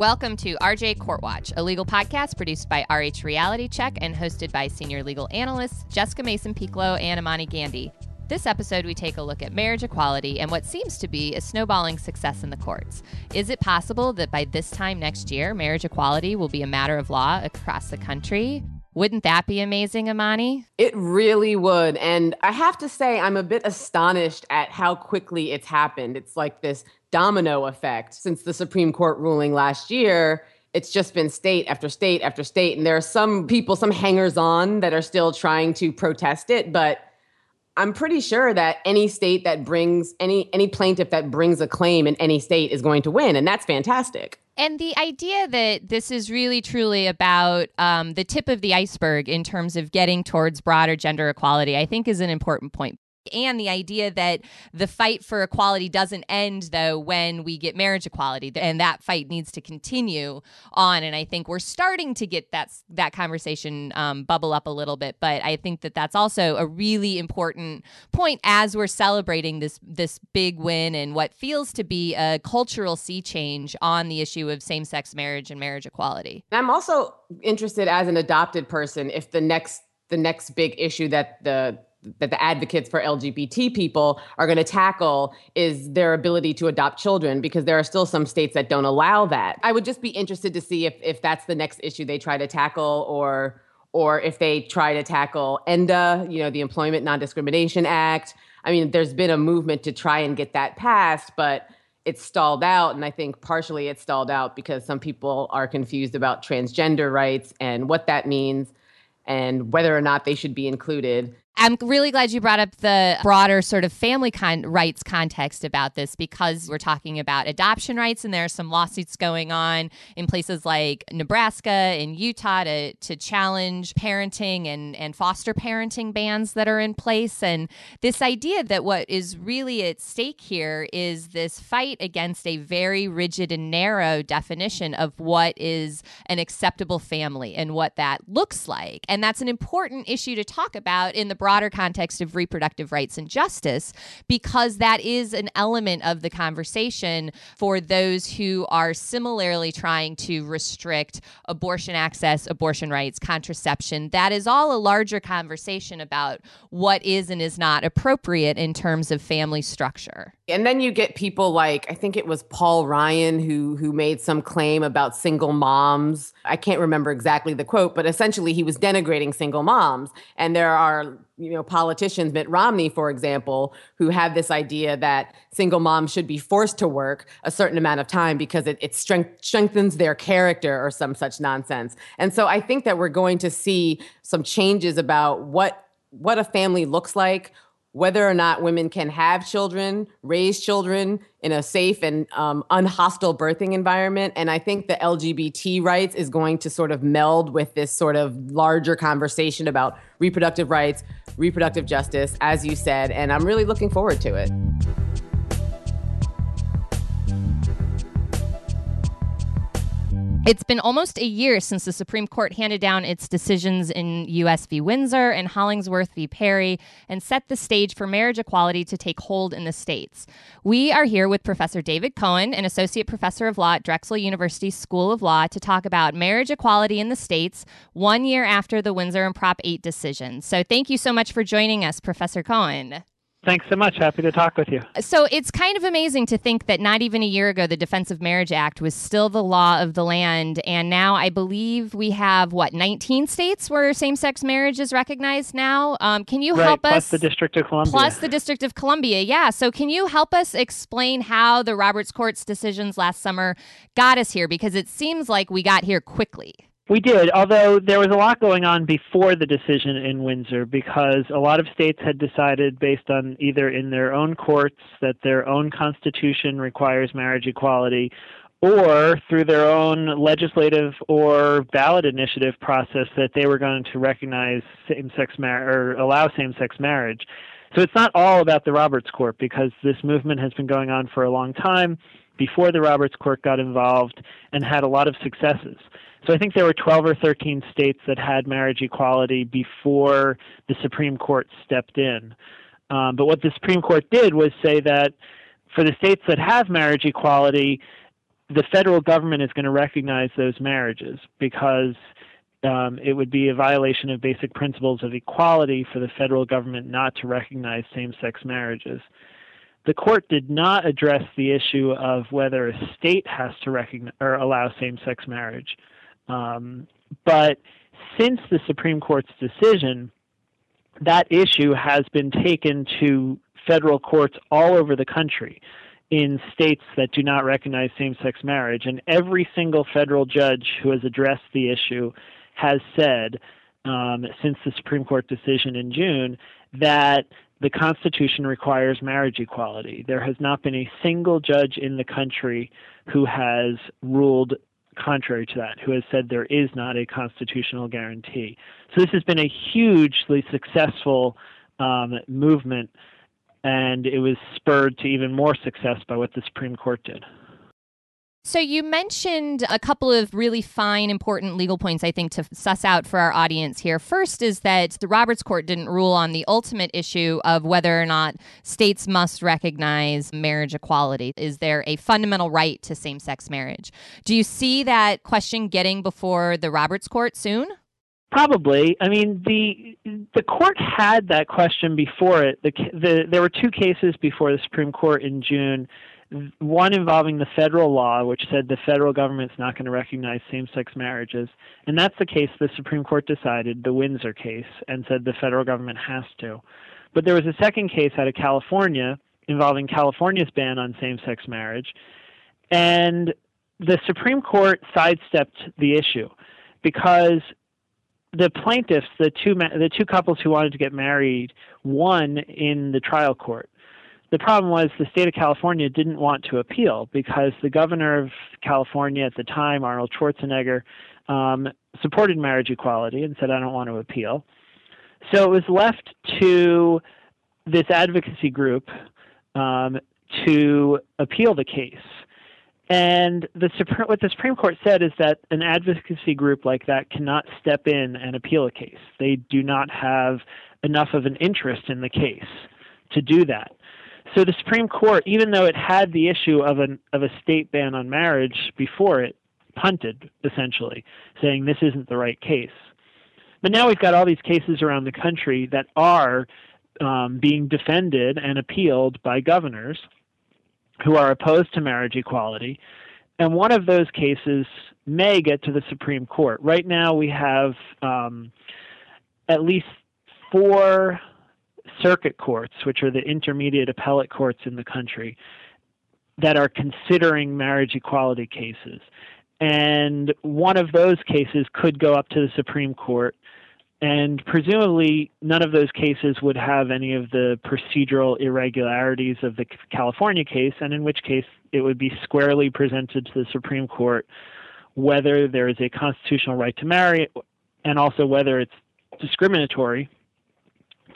Welcome to RJ Court Watch, a legal podcast produced by RH Reality Check and hosted by senior legal analysts Jessica Mason Pieklo and Imani Gandy. This episode, we take a look at marriage equality and what seems to be a snowballing success in the courts. Is it possible that by this time next year, marriage equality will be a matter of law across the country? Wouldn't that be amazing, Imani? It really would. And I have to say, I'm a bit astonished at how quickly it's happened. It's like this domino effect since the Supreme Court ruling last year. It's just been state after state after state. And there are some people, some hangers on that are still trying to protest it. But I'm pretty sure that any state that brings any any plaintiff that brings a claim in any state is going to win, and that's fantastic. And the idea that this is really truly about um, the tip of the iceberg in terms of getting towards broader gender equality, I think is an important point and the idea that the fight for equality doesn't end though when we get marriage equality and that fight needs to continue on. And i think we're starting to get that that conversation um, bubble up a little bit. But i think that that's also a really important point as we're celebrating this this big win and what feels to be a cultural sea change on the issue of same-sex marriage and marriage equality. I'm also interested as an adopted person if the next the next big issue that the that the advocates for LGBT people are going to tackle is their ability to adopt children because there are still some states that don't allow that. I would just be interested to see if if that's the next issue they try to tackle or or if they try to tackle ENDA, you know, the Employment Non-Discrimination Act. I mean, there's been a movement to try and get that passed, but it's stalled out and i think partially it's stalled out because some people are confused about transgender rights and what that means and whether or not they should be included I'm really glad you brought up the broader sort of family con- rights context about this because we're talking about adoption rights, and there are some lawsuits going on in places like Nebraska and Utah to, to challenge parenting and, and foster parenting bans that are in place. And this idea that what is really at stake here is this fight against a very rigid and narrow definition of what is an acceptable family and what that looks like. And that's an important issue to talk about in the broader context of reproductive rights and justice, because that is an element of the conversation for those who are similarly trying to restrict abortion access, abortion rights, contraception. That is all a larger conversation about what is and is not appropriate in terms of family structure. And then you get people like I think it was Paul Ryan who who made some claim about single moms. I can't remember exactly the quote, but essentially he was denigrating single moms. And there are you know politicians, Mitt Romney, for example, who have this idea that single moms should be forced to work a certain amount of time because it, it strength, strengthens their character or some such nonsense. And so I think that we're going to see some changes about what what a family looks like whether or not women can have children, raise children in a safe and um, unhostile birthing environment. And I think the LGBT rights is going to sort of meld with this sort of larger conversation about reproductive rights, reproductive justice, as you said. And I'm really looking forward to it. It's been almost a year since the Supreme Court handed down its decisions in U.S. v. Windsor and Hollingsworth v. Perry and set the stage for marriage equality to take hold in the states. We are here with Professor David Cohen, an associate professor of law at Drexel University School of Law, to talk about marriage equality in the states one year after the Windsor and Prop 8 decision. So thank you so much for joining us, Professor Cohen. Thanks so much. Happy to talk with you. So it's kind of amazing to think that not even a year ago, the Defense of Marriage Act was still the law of the land. And now I believe we have, what, 19 states where same sex marriage is recognized now? Um, can you right, help plus us? Plus the District of Columbia. Plus the District of Columbia, yeah. So can you help us explain how the Roberts Court's decisions last summer got us here? Because it seems like we got here quickly. We did, although there was a lot going on before the decision in Windsor because a lot of states had decided, based on either in their own courts, that their own constitution requires marriage equality, or through their own legislative or ballot initiative process that they were going to recognize same-sex marriage or allow same-sex marriage. So it's not all about the Roberts Court because this movement has been going on for a long time before the Roberts Court got involved and had a lot of successes. So I think there were 12 or 13 states that had marriage equality before the Supreme Court stepped in. Um, but what the Supreme Court did was say that for the states that have marriage equality, the federal government is going to recognize those marriages because um, it would be a violation of basic principles of equality for the federal government not to recognize same sex marriages. The court did not address the issue of whether a state has to recognize or allow same sex marriage. Um, but since the Supreme Court's decision, that issue has been taken to federal courts all over the country in states that do not recognize same sex marriage. And every single federal judge who has addressed the issue has said, um, since the Supreme Court decision in June, that the Constitution requires marriage equality. There has not been a single judge in the country who has ruled contrary to that, who has said there is not a constitutional guarantee. So this has been a hugely successful um, movement, and it was spurred to even more success by what the Supreme Court did. So, you mentioned a couple of really fine, important legal points, I think, to suss out for our audience here. First is that the Roberts Court didn't rule on the ultimate issue of whether or not states must recognize marriage equality. Is there a fundamental right to same sex marriage? Do you see that question getting before the Roberts Court soon? Probably. I mean, the the court had that question before it. The, the, there were two cases before the Supreme Court in June one involving the federal law, which said the federal government's not going to recognize same sex marriages. And that's the case the Supreme Court decided, the Windsor case, and said the federal government has to. But there was a second case out of California involving California's ban on same sex marriage. And the Supreme Court sidestepped the issue because the plaintiffs, the two the two couples who wanted to get married, won in the trial court. The problem was the state of California didn't want to appeal because the governor of California at the time, Arnold Schwarzenegger, um, supported marriage equality and said, I don't want to appeal. So it was left to this advocacy group um, to appeal the case. And the what the Supreme Court said is that an advocacy group like that cannot step in and appeal a case. They do not have enough of an interest in the case to do that. So the Supreme Court, even though it had the issue of an of a state ban on marriage before it, punted essentially, saying this isn't the right case. But now we've got all these cases around the country that are um, being defended and appealed by governors who are opposed to marriage equality. And one of those cases may get to the Supreme Court. Right now, we have um, at least four circuit courts, which are the intermediate appellate courts in the country, that are considering marriage equality cases. And one of those cases could go up to the Supreme Court. And presumably, none of those cases would have any of the procedural irregularities of the California case, and in which case it would be squarely presented to the Supreme Court whether there is a constitutional right to marry and also whether it's discriminatory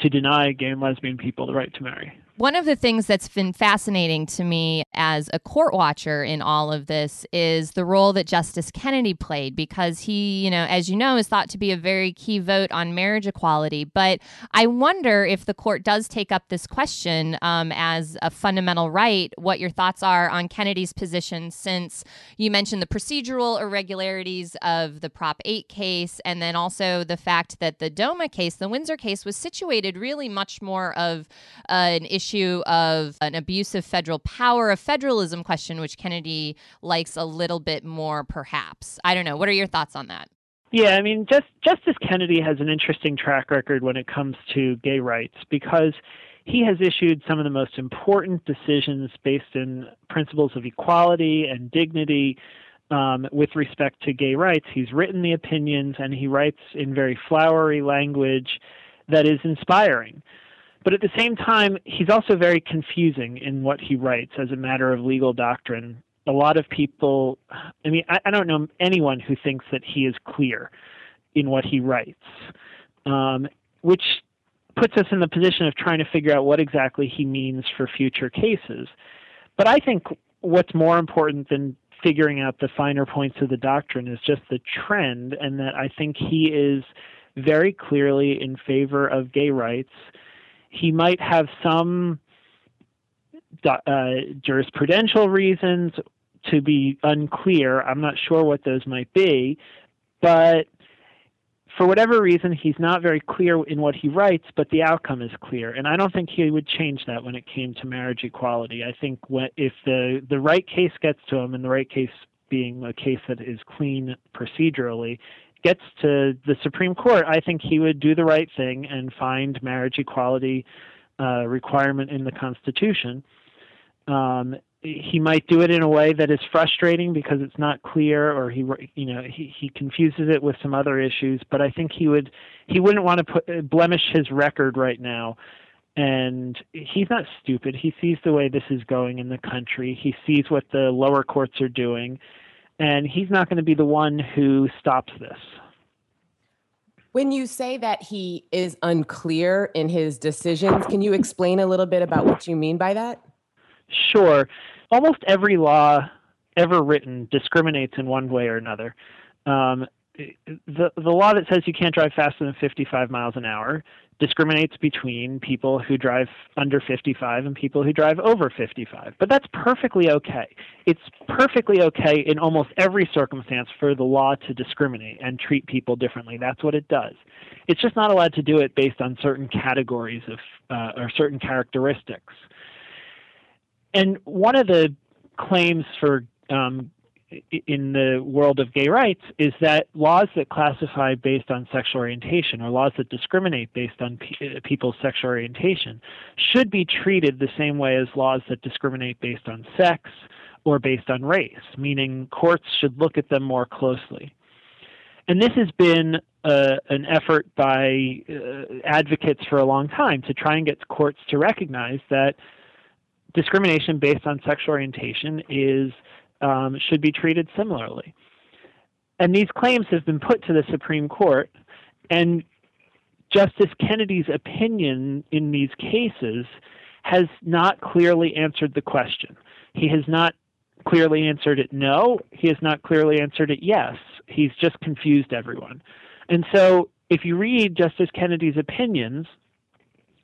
to deny gay and lesbian people the right to marry. One of the things that's been fascinating to me as a court watcher in all of this is the role that Justice Kennedy played because he, you know, as you know, is thought to be a very key vote on marriage equality. But I wonder if the court does take up this question um, as a fundamental right, what your thoughts are on Kennedy's position since you mentioned the procedural irregularities of the Prop 8 case and then also the fact that the DOMA case, the Windsor case, was situated really much more of uh, an issue issue of an abuse of federal power, a federalism question, which Kennedy likes a little bit more, perhaps. I don't know. What are your thoughts on that? Yeah, I mean, just, Justice Kennedy has an interesting track record when it comes to gay rights because he has issued some of the most important decisions based in principles of equality and dignity um, with respect to gay rights. He's written the opinions and he writes in very flowery language that is inspiring. But at the same time, he's also very confusing in what he writes as a matter of legal doctrine. A lot of people, I mean, I, I don't know anyone who thinks that he is clear in what he writes, um, which puts us in the position of trying to figure out what exactly he means for future cases. But I think what's more important than figuring out the finer points of the doctrine is just the trend, and that I think he is very clearly in favor of gay rights he might have some uh, jurisprudential reasons to be unclear. I'm not sure what those might be, but for whatever reason, he's not very clear in what he writes, but the outcome is clear. And I don't think he would change that when it came to marriage equality. I think if the, the right case gets to him, and the right case being a case that is clean procedurally, gets to the Supreme Court, I think he would do the right thing and find marriage equality uh, requirement in the Constitution. Um, he might do it in a way that is frustrating because it's not clear or he you know he, he confuses it with some other issues but i think he would he wouldn't want to put uh, blemish his record right now. And he's not stupid. He sees the way this is going in the country. He sees what the lower courts are doing and he's not going to be the one who stops this when you say that he is unclear in his decisions can you explain a little bit about what you mean by that Sure. Almost every law ever written discriminates in one way or another. Um, the the law that says you can't drive faster than 55 miles an hour discriminates between people who drive under 55 and people who drive over 55. But that's perfectly okay. It's perfectly okay in almost every circumstance for the law to discriminate and treat people differently. That's what it does. It's just not allowed to do it based on certain categories of uh, or certain characteristics and one of the claims for um, in the world of gay rights is that laws that classify based on sexual orientation or laws that discriminate based on pe- people's sexual orientation should be treated the same way as laws that discriminate based on sex or based on race, meaning courts should look at them more closely. And this has been uh, an effort by uh, advocates for a long time to try and get courts to recognize that discrimination based on sexual orientation is um, should be treated similarly. And these claims have been put to the Supreme Court, and Justice Kennedy's opinion in these cases has not clearly answered the question. He has not clearly answered it no, he has not clearly answered it yes. He's just confused everyone. And so if you read Justice Kennedy's opinions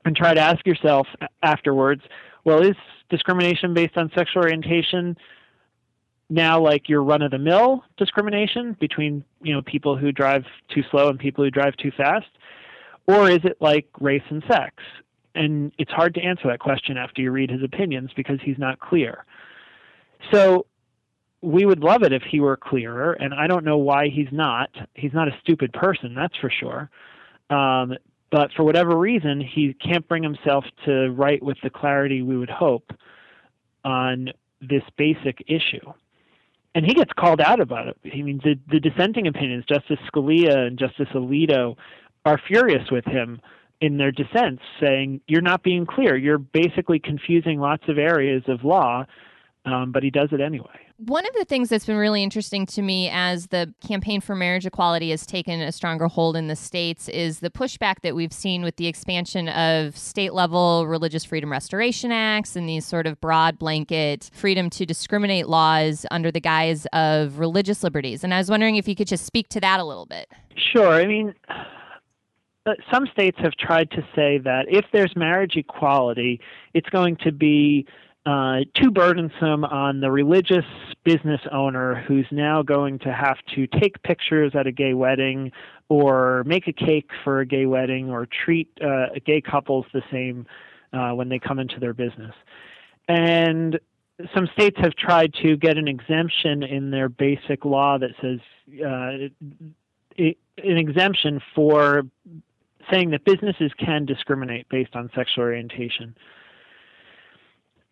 and try to ask yourself afterwards, well, is discrimination based on sexual orientation now like your run of the mill discrimination between you know people who drive too slow and people who drive too fast? Or is it like race and sex? And it's hard to answer that question after you read his opinions because he's not clear. So we would love it if he were clearer and i don't know why he's not. He's not a stupid person that's for sure. Um, but for whatever reason, he can't bring himself to write with the clarity we would hope on this basic issue. And he gets called out about it. I mean, the, the dissenting opinions, Justice Scalia and Justice Alito, are furious with him in their dissents, saying, You're not being clear. You're basically confusing lots of areas of law, um, but he does it anyway. One of the things that's been really interesting to me as the campaign for marriage equality has taken a stronger hold in the states is the pushback that we've seen with the expansion of state level religious freedom restoration acts and these sort of broad blanket freedom to discriminate laws under the guise of religious liberties. And I was wondering if you could just speak to that a little bit. Sure. I mean, uh, some states have tried to say that if there's marriage equality, it's going to be uh, too burdensome on the religious business owner who's now going to have to take pictures at a gay wedding or make a cake for a gay wedding or treat uh, gay couples the same uh, when they come into their business. And some states have tried to get an exemption in their basic law that says uh, it, an exemption for saying that businesses can discriminate based on sexual orientation.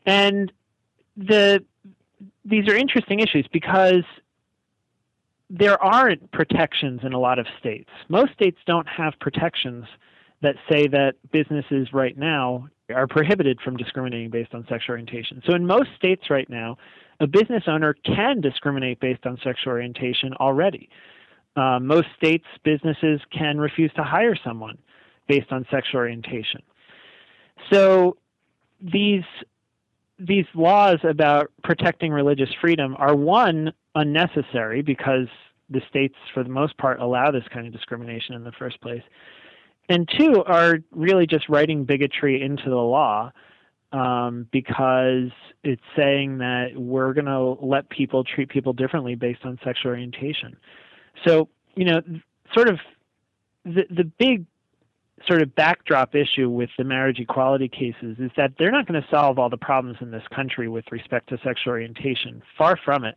And the these are interesting issues because there aren't protections in a lot of states. Most states don't have protections that say that businesses right now are prohibited from discriminating based on sexual orientation. So in most states right now, a business owner can discriminate based on sexual orientation already. Uh, most states, businesses can refuse to hire someone based on sexual orientation. So these these laws about protecting religious freedom are one unnecessary because the states for the most part allow this kind of discrimination in the first place and two are really just writing bigotry into the law um, because it's saying that we're going to let people treat people differently based on sexual orientation. So, you know, sort of the, the big sort of backdrop issue with the marriage equality cases is that they're not going to solve all the problems in this country with respect to sexual orientation. Far from it.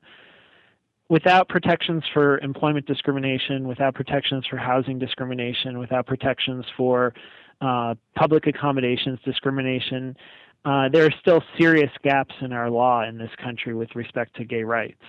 Without protections for employment discrimination, without protections for housing discrimination, without protections for uh, public accommodations discrimination, uh, there are still serious gaps in our law in this country with respect to gay rights,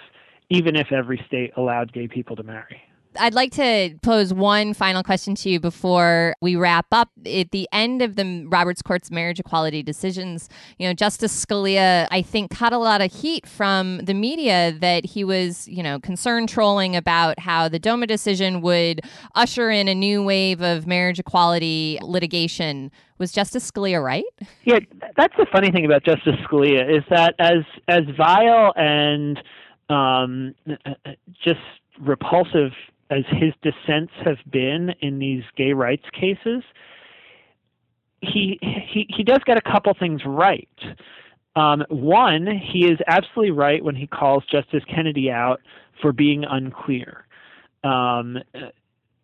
even if every state allowed gay people to marry. I'd like to pose one final question to you before we wrap up. At the end of the Roberts Court's marriage equality decisions, you know, Justice Scalia, I think, caught a lot of heat from the media that he was, you know, concerned trolling about how the DOMA decision would usher in a new wave of marriage equality litigation. Was Justice Scalia right? Yeah, that's the funny thing about Justice Scalia is that as as vile and um, just repulsive as his dissents have been in these gay rights cases, he he he does get a couple things right. Um, one, he is absolutely right when he calls Justice Kennedy out for being unclear. Um,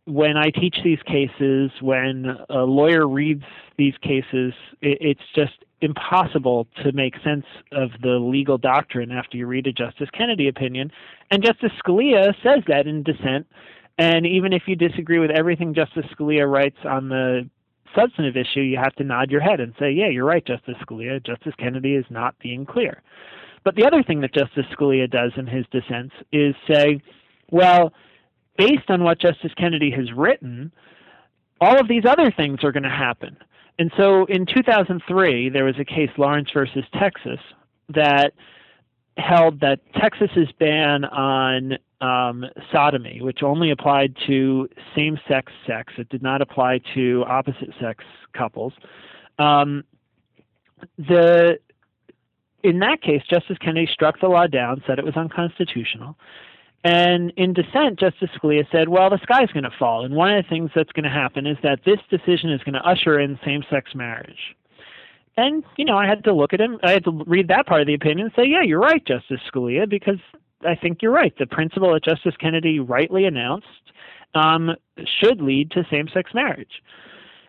when I teach these cases, when a lawyer reads these cases, it, it's just impossible to make sense of the legal doctrine after you read a Justice Kennedy opinion. And Justice Scalia says that in dissent. And even if you disagree with everything Justice Scalia writes on the substantive issue, you have to nod your head and say, yeah, you're right, Justice Scalia. Justice Kennedy is not being clear. But the other thing that Justice Scalia does in his dissents is say, well, based on what Justice Kennedy has written, all of these other things are going to happen. And so in 2003, there was a case, Lawrence versus Texas, that held that Texas's ban on um, sodomy, which only applied to same sex sex, it did not apply to opposite sex couples. Um, the in that case, Justice Kennedy struck the law down, said it was unconstitutional. And in dissent, Justice Scalia said, well, the sky's going to fall. And one of the things that's going to happen is that this decision is going to usher in same sex marriage. And, you know, I had to look at him, I had to read that part of the opinion and say, yeah, you're right, Justice Scalia, because I think you're right. The principle that Justice Kennedy rightly announced um, should lead to same sex marriage.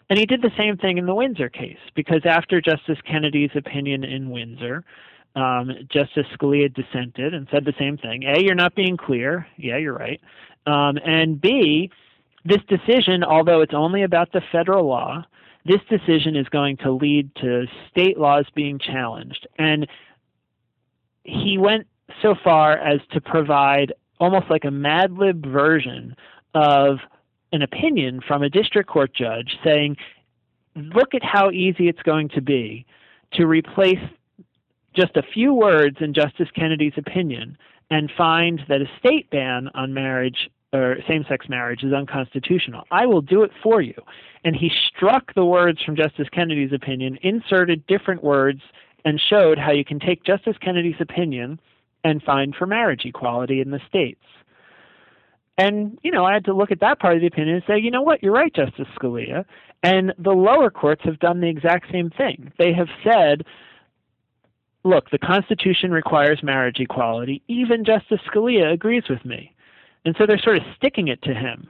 And he did the same thing in the Windsor case, because after Justice Kennedy's opinion in Windsor, um, Justice Scalia dissented and said the same thing. A, you're not being clear. Yeah, you're right. Um, and B, this decision, although it's only about the federal law, this decision is going to lead to state laws being challenged. And he went so far as to provide almost like a Mad Lib version of an opinion from a district court judge saying, look at how easy it's going to be to replace just a few words in Justice Kennedy's opinion and find that a state ban on marriage or same sex marriage is unconstitutional. I will do it for you. And he struck the words from Justice Kennedy's opinion, inserted different words, and showed how you can take Justice Kennedy's opinion and find for marriage equality in the states. And, you know, I had to look at that part of the opinion and say, you know what, you're right, Justice Scalia. And the lower courts have done the exact same thing. They have said look, the Constitution requires marriage equality. Even Justice Scalia agrees with me. And so they're sort of sticking it to him,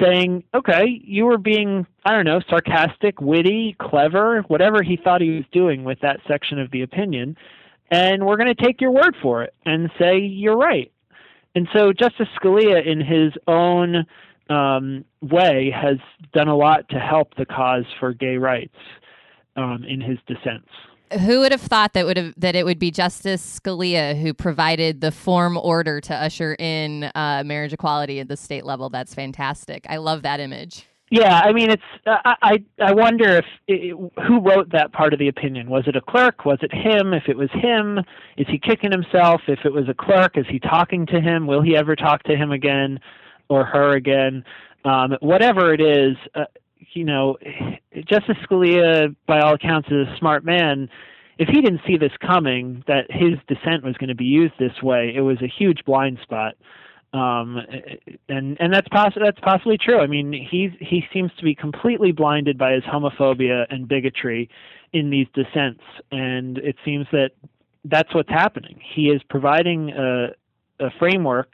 saying, okay, you were being, I don't know, sarcastic, witty, clever, whatever he thought he was doing with that section of the opinion. And we're going to take your word for it and say you're right. And so Justice Scalia, in his own um, way, has done a lot to help the cause for gay rights um, in his dissents who would have thought that would have that it would be Justice Scalia who provided the form order to usher in uh, marriage equality at the state level? That's fantastic. I love that image. Yeah, I mean, it's uh, I I wonder if it, who wrote that part of the opinion. Was it a clerk? Was it him? If it was him, is he kicking himself? If it was a clerk, is he talking to him? Will he ever talk to him again, or her again? Um, whatever it is, uh, you know, Justice Scalia, by all accounts, is a smart man. If he didn't see this coming, that his dissent was going to be used this way, it was a huge blind spot. Um, and and that's poss- that's possibly true. I mean, he he seems to be completely blinded by his homophobia and bigotry, in these dissents. And it seems that that's what's happening. He is providing a, a framework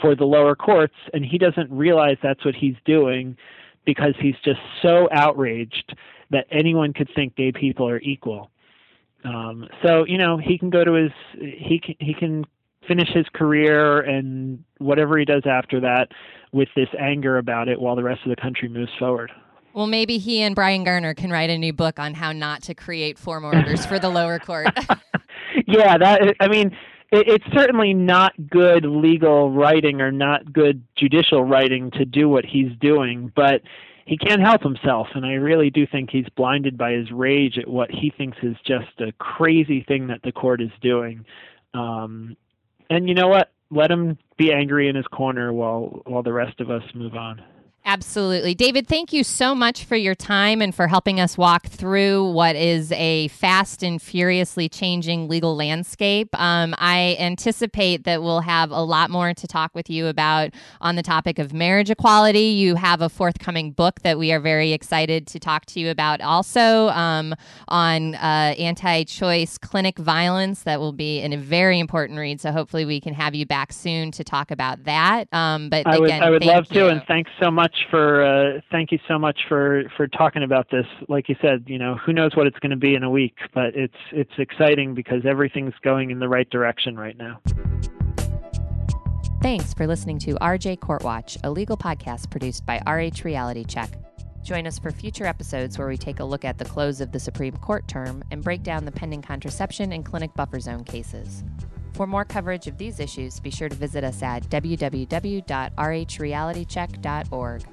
for the lower courts, and he doesn't realize that's what he's doing because he's just so outraged that anyone could think gay people are equal. Um, so you know he can go to his he can he can finish his career and whatever he does after that with this anger about it while the rest of the country moves forward. Well, maybe he and Bryan Garner can write a new book on how not to create form orders for the lower court. yeah, that I mean, it, it's certainly not good legal writing or not good judicial writing to do what he's doing, but he can't help himself, and I really do think he's blinded by his rage at what he thinks is just a crazy thing that the court is doing. Um, and you know what? Let him be angry in his corner while while the rest of us move on. Absolutely. David, thank you so much for your time and for helping us walk through what is a fast and furiously changing legal landscape. Um, I anticipate that we'll have a lot more to talk with you about on the topic of marriage equality. You have a forthcoming book that we are very excited to talk to you about also um, on uh, anti choice clinic violence. That will be a very important read. So hopefully we can have you back soon to talk about that. Um, but I again, would, I would love you. to, and thanks so much much for uh, thank you so much for for talking about this. Like you said, you know, who knows what it's going to be in a week, but it's it's exciting because everything's going in the right direction right now. Thanks for listening to RJ Court Watch, a legal podcast produced by RH Reality Check. Join us for future episodes where we take a look at the close of the Supreme Court term and break down the pending contraception and clinic buffer zone cases. For more coverage of these issues, be sure to visit us at www.rhrealitycheck.org.